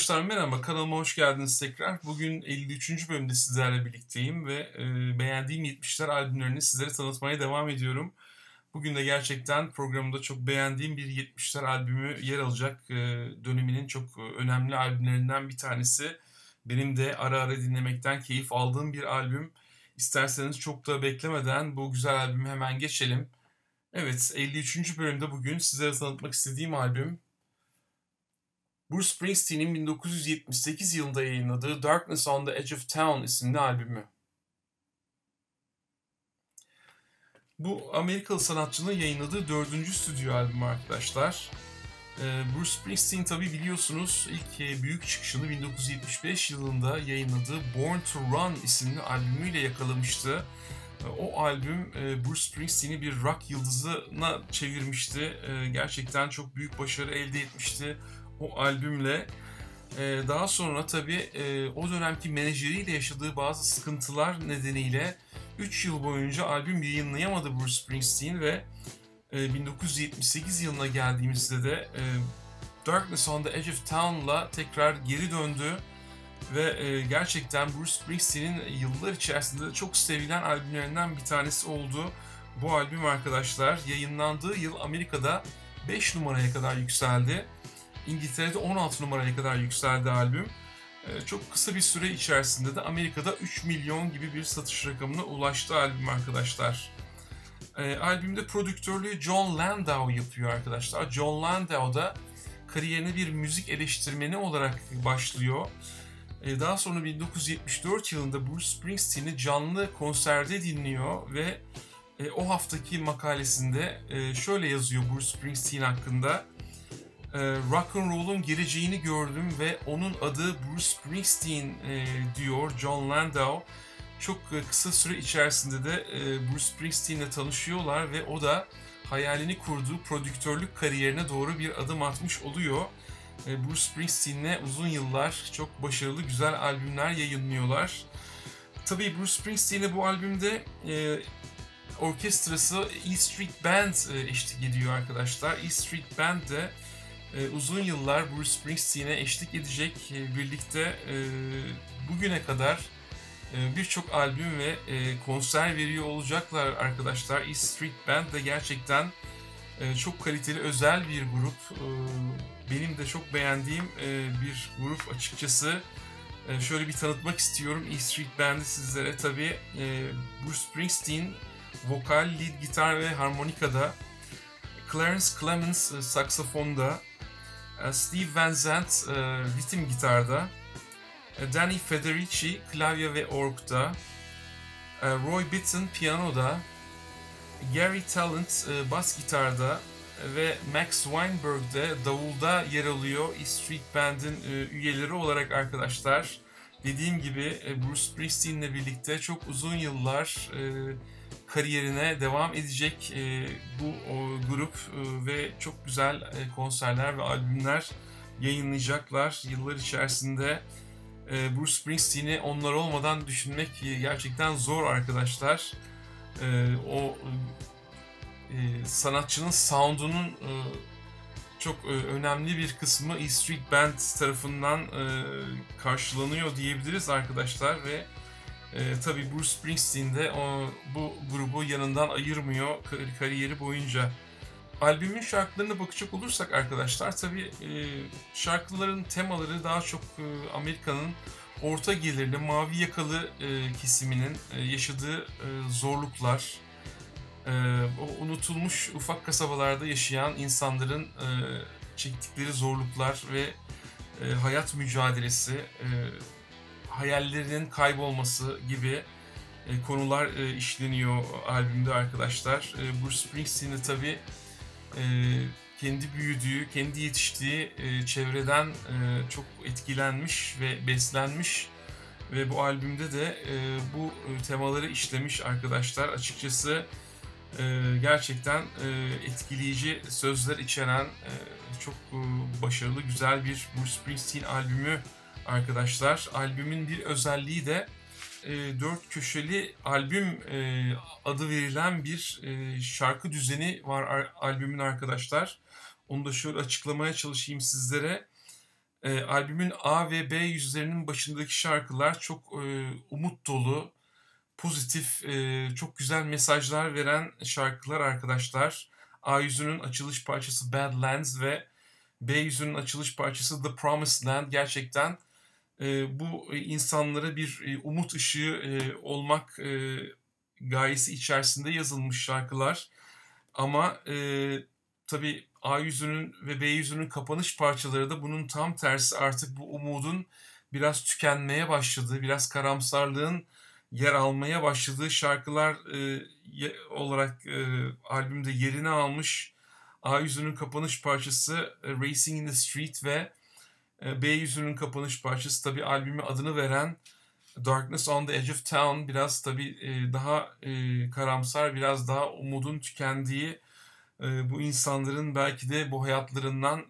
Arkadaşlar merhaba kanalıma hoş geldiniz tekrar. Bugün 53. bölümde sizlerle birlikteyim ve e, beğendiğim 70'ler albümlerini sizlere tanıtmaya devam ediyorum. Bugün de gerçekten programımda çok beğendiğim bir 70'ler albümü yer alacak. E, döneminin çok önemli albümlerinden bir tanesi. Benim de ara ara dinlemekten keyif aldığım bir albüm. İsterseniz çok da beklemeden bu güzel albümü hemen geçelim. Evet 53. bölümde bugün sizlere tanıtmak istediğim albüm Bruce Springsteen'in 1978 yılında yayınladığı Darkness on the Edge of Town isimli albümü. Bu Amerikalı sanatçının yayınladığı dördüncü stüdyo albümü arkadaşlar. Ee, Bruce Springsteen tabi biliyorsunuz ilk e, büyük çıkışını 1975 yılında yayınladığı Born to Run isimli albümüyle yakalamıştı. Ee, o albüm e, Bruce Springsteen'i bir rock yıldızına çevirmişti. Ee, gerçekten çok büyük başarı elde etmişti o albümle. Ee, daha sonra tabii e, o dönemki menajeriyle yaşadığı bazı sıkıntılar nedeniyle 3 yıl boyunca albüm yayınlayamadı Bruce Springsteen ve e, 1978 yılına geldiğimizde de e, Darkness on the Edge of Town'la tekrar geri döndü ve e, gerçekten Bruce Springsteen'in yıllar içerisinde de çok sevilen albümlerinden bir tanesi oldu. Bu albüm arkadaşlar yayınlandığı yıl Amerika'da 5 numaraya kadar yükseldi. İngiltere'de 16 numaraya kadar yükseldi albüm. Ee, çok kısa bir süre içerisinde de Amerika'da 3 milyon gibi bir satış rakamına ulaştı albüm arkadaşlar. E, albümde prodüktörlüğü John Landau yapıyor arkadaşlar. John Landau da kariyerine bir müzik eleştirmeni olarak başlıyor. E, daha sonra 1974 yılında Bruce Springsteen'i canlı konserde dinliyor ve e, o haftaki makalesinde e, şöyle yazıyor Bruce Springsteen hakkında e, rock and roll'un geleceğini gördüm ve onun adı Bruce Springsteen e, diyor John Landau. Çok e, kısa süre içerisinde de e, Bruce Springsteen ile tanışıyorlar ve o da hayalini kurduğu prodüktörlük kariyerine doğru bir adım atmış oluyor. E, Bruce Springsteen'le uzun yıllar çok başarılı güzel albümler yayınlıyorlar. Tabii Bruce Springsteen'e bu albümde e, orkestrası E Street Band e, eşlik ediyor arkadaşlar. E Street Band de e, uzun yıllar Bruce Springsteen'e eşlik edecek e, birlikte e, bugüne kadar e, birçok albüm ve e, konser veriyor olacaklar arkadaşlar. East Street Band de gerçekten e, çok kaliteli özel bir grup. E, benim de çok beğendiğim e, bir grup açıkçası. E, şöyle bir tanıtmak istiyorum East Street Band'i sizlere. Tabi e, Bruce Springsteen vokal, lead gitar ve harmonikada. Clarence Clemens e, saksafonda, Steve Van Zandt e, ritim gitarda, e, Danny Federici klavye ve orgda, Roy Bitton piyanoda, Gary Talent bas gitarda ve Max Weinberg de davulda yer alıyor East Street Band'in üyeleri olarak arkadaşlar. Dediğim gibi Bruce Springsteen'le birlikte çok uzun yıllar kariyerine devam edecek e, bu o, grup e, ve çok güzel e, konserler ve albümler yayınlayacaklar yıllar içerisinde. E, Bruce Springsteen'i onlar olmadan düşünmek gerçekten zor arkadaşlar. E, o e, sanatçının sound'unun e, çok e, önemli bir kısmı E Street Band tarafından e, karşılanıyor diyebiliriz arkadaşlar ve e, tabii Bruce Springsteen de o, bu grubu yanından ayırmıyor kariyeri boyunca. Albümün şarkılarına bakacak olursak arkadaşlar tabii e, şarkıların temaları daha çok e, Amerika'nın orta gelirli mavi yakalı e, kesiminin e, yaşadığı e, zorluklar, e, o unutulmuş ufak kasabalarda yaşayan insanların e, çektikleri zorluklar ve e, hayat mücadelesi, e, hayallerinin kaybolması gibi e, konular e, işleniyor albümde arkadaşlar. E, Bruce Springsteen'de tabii e, kendi büyüdüğü, kendi yetiştiği e, çevreden e, çok etkilenmiş ve beslenmiş ve bu albümde de e, bu e, temaları işlemiş arkadaşlar. Açıkçası e, gerçekten e, etkileyici sözler içeren e, çok e, başarılı, güzel bir Bruce Springsteen albümü arkadaşlar. Albümün bir özelliği de e, dört köşeli albüm e, adı verilen bir e, şarkı düzeni var albümün arkadaşlar. Onu da şöyle açıklamaya çalışayım sizlere. E, albümün A ve B yüzlerinin başındaki şarkılar çok e, umut dolu, pozitif, e, çok güzel mesajlar veren şarkılar arkadaşlar. A yüzünün açılış parçası Badlands ve B yüzünün açılış parçası The Promised Land gerçekten bu insanlara bir e, umut ışığı e, olmak e, gayesi içerisinde yazılmış şarkılar. Ama e, tabii A yüzünün ve B yüzünün kapanış parçaları da bunun tam tersi artık bu umudun biraz tükenmeye başladığı, biraz karamsarlığın yer almaya başladığı şarkılar e, olarak e, albümde yerini almış. A yüzünün kapanış parçası e, Racing in the Street ve e, B yüzünün kapanış parçası tabii albümü adını veren Darkness on the Edge of Town biraz tabii e, daha e, karamsar, biraz daha umudun tükendiği, e, bu insanların belki de bu hayatlarından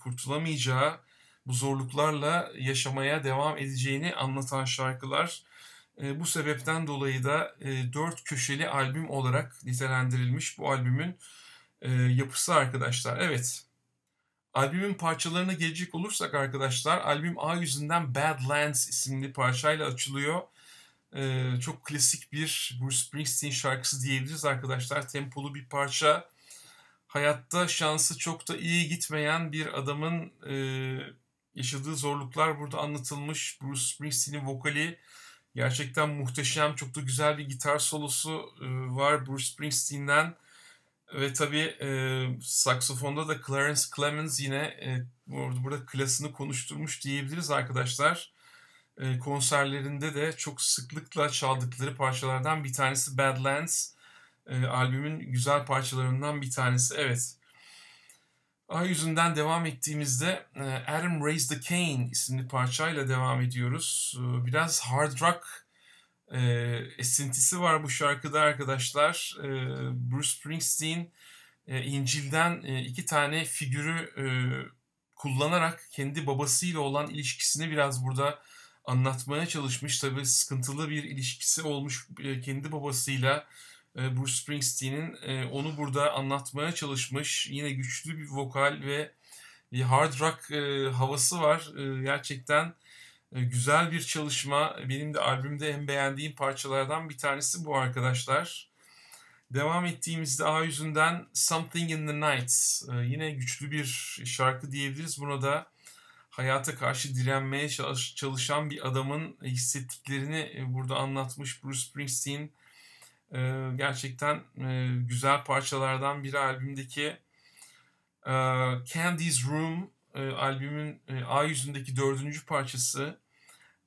kurtulamayacağı, bu zorluklarla yaşamaya devam edeceğini anlatan şarkılar. Bu sebepten dolayı da dört köşeli albüm olarak nitelendirilmiş bu albümün yapısı arkadaşlar. Evet, albümün parçalarına gelecek olursak arkadaşlar, albüm A yüzünden Badlands isimli parçayla açılıyor. E, çok klasik bir Bruce Springsteen şarkısı diyebiliriz arkadaşlar. Tempolu bir parça. Hayatta şansı çok da iyi gitmeyen bir adamın e, yaşadığı zorluklar burada anlatılmış. Bruce Springsteen'in vokali Gerçekten muhteşem, çok da güzel bir gitar solosu e, var Bruce Springsteen'den. Ve tabii e, saksafonda da Clarence Clemens yine e, burada, klasını konuşturmuş diyebiliriz arkadaşlar. E, konserlerinde de çok sıklıkla çaldıkları parçalardan bir tanesi Badlands. E, albümün güzel parçalarından bir tanesi. Evet. A yüzünden devam ettiğimizde e, Adam Raised the Cane isimli parçayla devam ediyoruz. E, biraz hard rock e, esintisi var bu şarkıda arkadaşlar. Bruce Springsteen İncil'den iki tane figürü kullanarak kendi babasıyla olan ilişkisini biraz burada anlatmaya çalışmış. Tabii sıkıntılı bir ilişkisi olmuş kendi babasıyla e, Bruce Springsteen'in e, onu burada anlatmaya çalışmış. Yine güçlü bir vokal ve bir hard rock e, havası var. Gerçekten güzel bir çalışma. Benim de albümde en beğendiğim parçalardan bir tanesi bu arkadaşlar. Devam ettiğimizde A yüzünden Something in the Night. Yine güçlü bir şarkı diyebiliriz. Buna da hayata karşı direnmeye çalışan bir adamın hissettiklerini burada anlatmış Bruce Springsteen e, gerçekten e, güzel parçalardan biri albümdeki e, Candy's Room e, albümün e, A yüzündeki dördüncü parçası.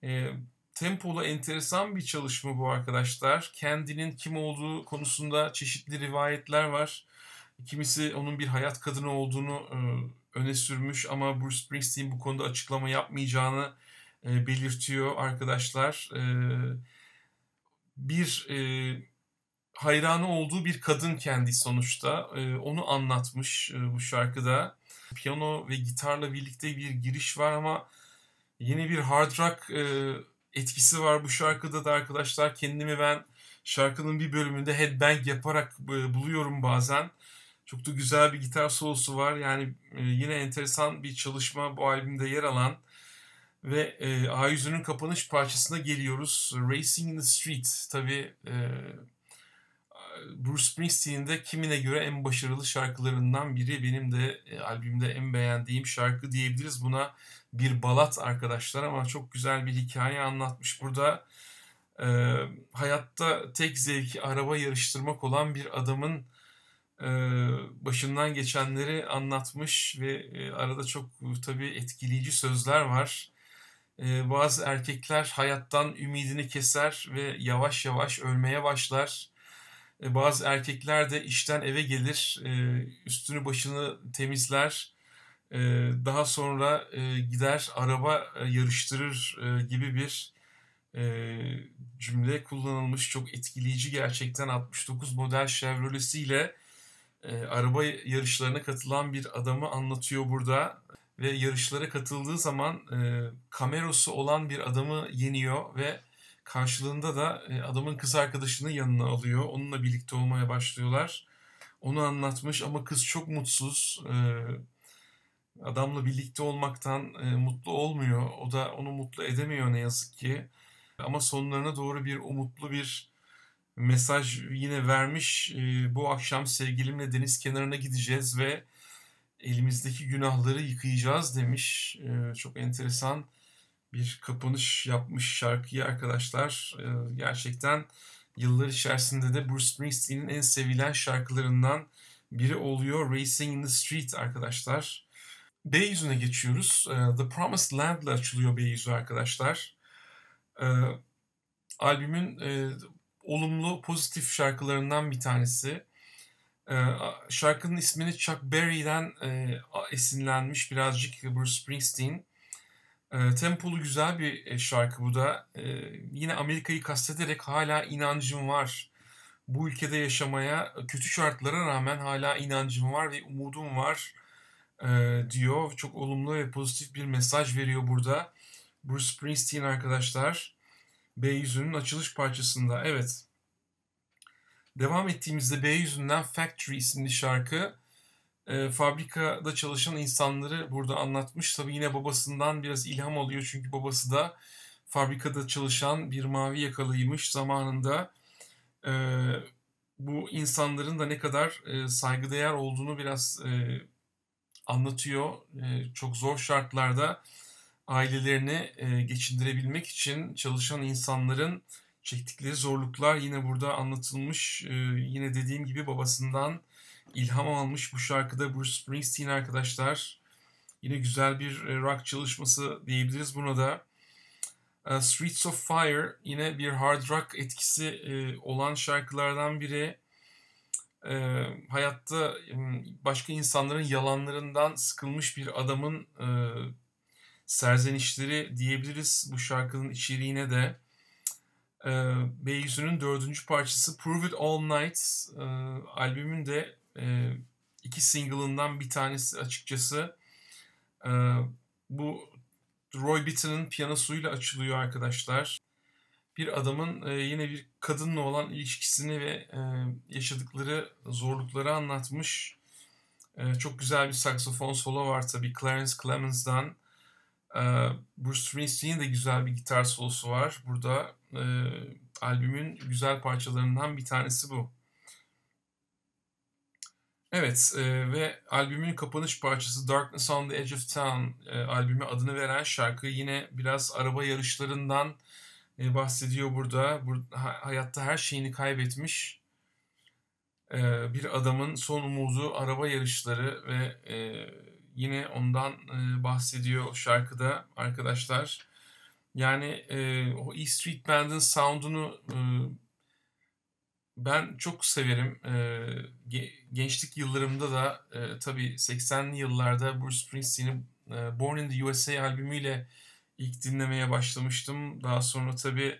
E, tempolu enteresan bir çalışma bu arkadaşlar. Candy'nin kim olduğu konusunda çeşitli rivayetler var. Kimisi onun bir hayat kadını olduğunu e, öne sürmüş ama Bruce Springsteen bu konuda açıklama yapmayacağını e, belirtiyor arkadaşlar. E, bir e, hayranı olduğu bir kadın kendi sonuçta. E, onu anlatmış e, bu şarkıda. Piyano ve gitarla birlikte bir giriş var ama yeni bir hard rock e, etkisi var bu şarkıda da arkadaşlar. Kendimi ben şarkının bir bölümünde headbang yaparak e, buluyorum bazen. Çok da güzel bir gitar solosu var. Yani e, yine enteresan bir çalışma bu albümde yer alan. Ve e, A yüzünün kapanış parçasına geliyoruz. Racing in the Street. Tabii e, Bruce Springsteen'in de kimine göre en başarılı şarkılarından biri. Benim de e, albümde en beğendiğim şarkı diyebiliriz. Buna bir balat arkadaşlar ama çok güzel bir hikaye anlatmış burada. E, hayatta tek zevki araba yarıştırmak olan bir adamın e, başından geçenleri anlatmış ve e, arada çok tabii etkileyici sözler var. E, bazı erkekler hayattan ümidini keser ve yavaş yavaş ölmeye başlar e, bazı erkekler de işten eve gelir, e, üstünü başını temizler, daha sonra gider araba yarıştırır gibi bir cümle kullanılmış. Çok etkileyici gerçekten 69 model Chevrolet'siyle araba yarışlarına katılan bir adamı anlatıyor burada. Ve yarışlara katıldığı zaman kamerosu olan bir adamı yeniyor ve Karşılığında da e, adamın kız arkadaşını yanına alıyor. Onunla birlikte olmaya başlıyorlar. Onu anlatmış ama kız çok mutsuz. E, adamla birlikte olmaktan e, mutlu olmuyor. O da onu mutlu edemiyor ne yazık ki. Ama sonlarına doğru bir umutlu bir mesaj yine vermiş. E, bu akşam sevgilimle deniz kenarına gideceğiz ve elimizdeki günahları yıkayacağız demiş. E, çok enteresan bir kapanış yapmış şarkıyı arkadaşlar. E, gerçekten yıllar içerisinde de Bruce Springsteen'in en sevilen şarkılarından biri oluyor. Racing in the Street arkadaşlar. B yüzüne geçiyoruz. E, the Promised Land ile açılıyor B yüzü arkadaşlar. E, albümün e, olumlu, pozitif şarkılarından bir tanesi. E, şarkının ismini Chuck Berry'den e, esinlenmiş birazcık Bruce Springsteen. Tempolu güzel bir e, şarkı bu da. Yine Amerika'yı kastederek hala inancım var. Bu ülkede yaşamaya kötü şartlara rağmen hala inancım var ve umudum var e, diyor. Çok olumlu ve pozitif bir mesaj veriyor burada. Bruce Springsteen arkadaşlar. B yüzünün açılış parçasında. Evet. Devam ettiğimizde B yüzünden Factory isimli şarkı e, fabrikada çalışan insanları burada anlatmış. Tabii yine babasından biraz ilham alıyor çünkü babası da fabrikada çalışan bir mavi yakalıymış zamanında. E, bu insanların da ne kadar e, saygıdeğer olduğunu biraz e, anlatıyor. E, çok zor şartlarda ailelerini e, geçindirebilmek için çalışan insanların çektikleri zorluklar yine burada anlatılmış. E, yine dediğim gibi babasından ilham almış bu şarkıda Bruce Springsteen arkadaşlar. Yine güzel bir e, rock çalışması diyebiliriz buna da. E, Streets of Fire yine bir hard rock etkisi e, olan şarkılardan biri. Hayatta başka insanların yalanlarından sıkılmış bir adamın serzenişleri diyebiliriz bu şarkının içeriğine de. Beyüzü'nün dördüncü parçası Prove It All Night albümün de e, iki single'ından bir tanesi açıkçası. E, bu Roy Bitten'ın piyanosuyla açılıyor arkadaşlar. Bir adamın e, yine bir kadınla olan ilişkisini ve e, yaşadıkları zorlukları anlatmış. E, çok güzel bir saksofon solo var tabii Clarence Clemens'dan. Bruce Springsteen'in de güzel bir gitar solosu var. Burada albümün güzel parçalarından bir tanesi bu. Evet e, ve albümün kapanış parçası Darkness on the Edge of Town e, albüme adını veren şarkı yine biraz araba yarışlarından e, bahsediyor burada. Bur hayatta her şeyini kaybetmiş e, bir adamın son umudu araba yarışları ve e, yine ondan e, bahsediyor şarkıda arkadaşlar. Yani e, o E Street Band'ın sound'unu e, ben çok severim. E, gençlik yıllarımda da e, tabii 80'li yıllarda Bruce Springsteen'in e, Born in the USA albümüyle ilk dinlemeye başlamıştım. Daha sonra tabii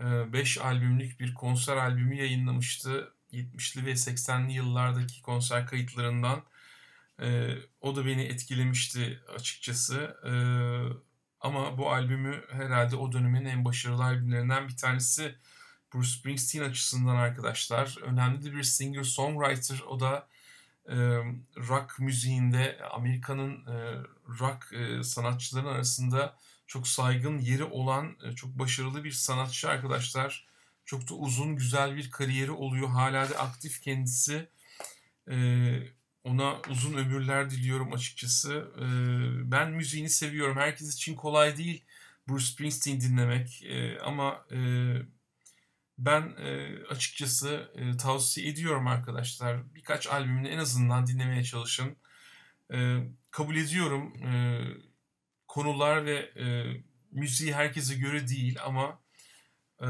5 e, albümlük bir konser albümü yayınlamıştı. 70'li ve 80'li yıllardaki konser kayıtlarından. E, o da beni etkilemişti açıkçası. E, ama bu albümü herhalde o dönemin en başarılı albümlerinden bir tanesi Bruce Springsteen açısından arkadaşlar. Önemli bir singer-songwriter. O da rock müziğinde Amerika'nın rock e, sanatçıların arasında çok saygın yeri olan e, çok başarılı bir sanatçı arkadaşlar. Çok da uzun güzel bir kariyeri oluyor. Hala da aktif kendisi. E, ona uzun ömürler diliyorum açıkçası. E, ben müziğini seviyorum. Herkes için kolay değil Bruce Springsteen dinlemek. E, ama e, ben e, açıkçası e, tavsiye ediyorum arkadaşlar. Birkaç albümünü en azından dinlemeye çalışın. E, kabul ediyorum e, konular ve e, müziği herkese göre değil ama e,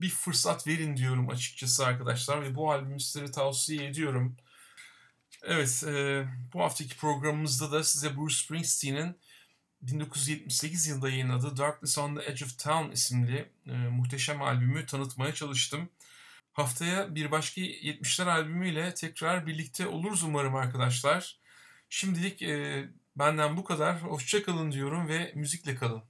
bir fırsat verin diyorum açıkçası arkadaşlar ve bu albümü sizlere tavsiye ediyorum. Evet, e, bu haftaki programımızda da size Bruce Springsteen'in 1978 yılında yayınladığı Darkness on the Edge of Town isimli e, muhteşem albümü tanıtmaya çalıştım. Haftaya bir başka 70'ler albümüyle tekrar birlikte oluruz umarım arkadaşlar. Şimdilik e, benden bu kadar. Hoşçakalın diyorum ve müzikle kalın.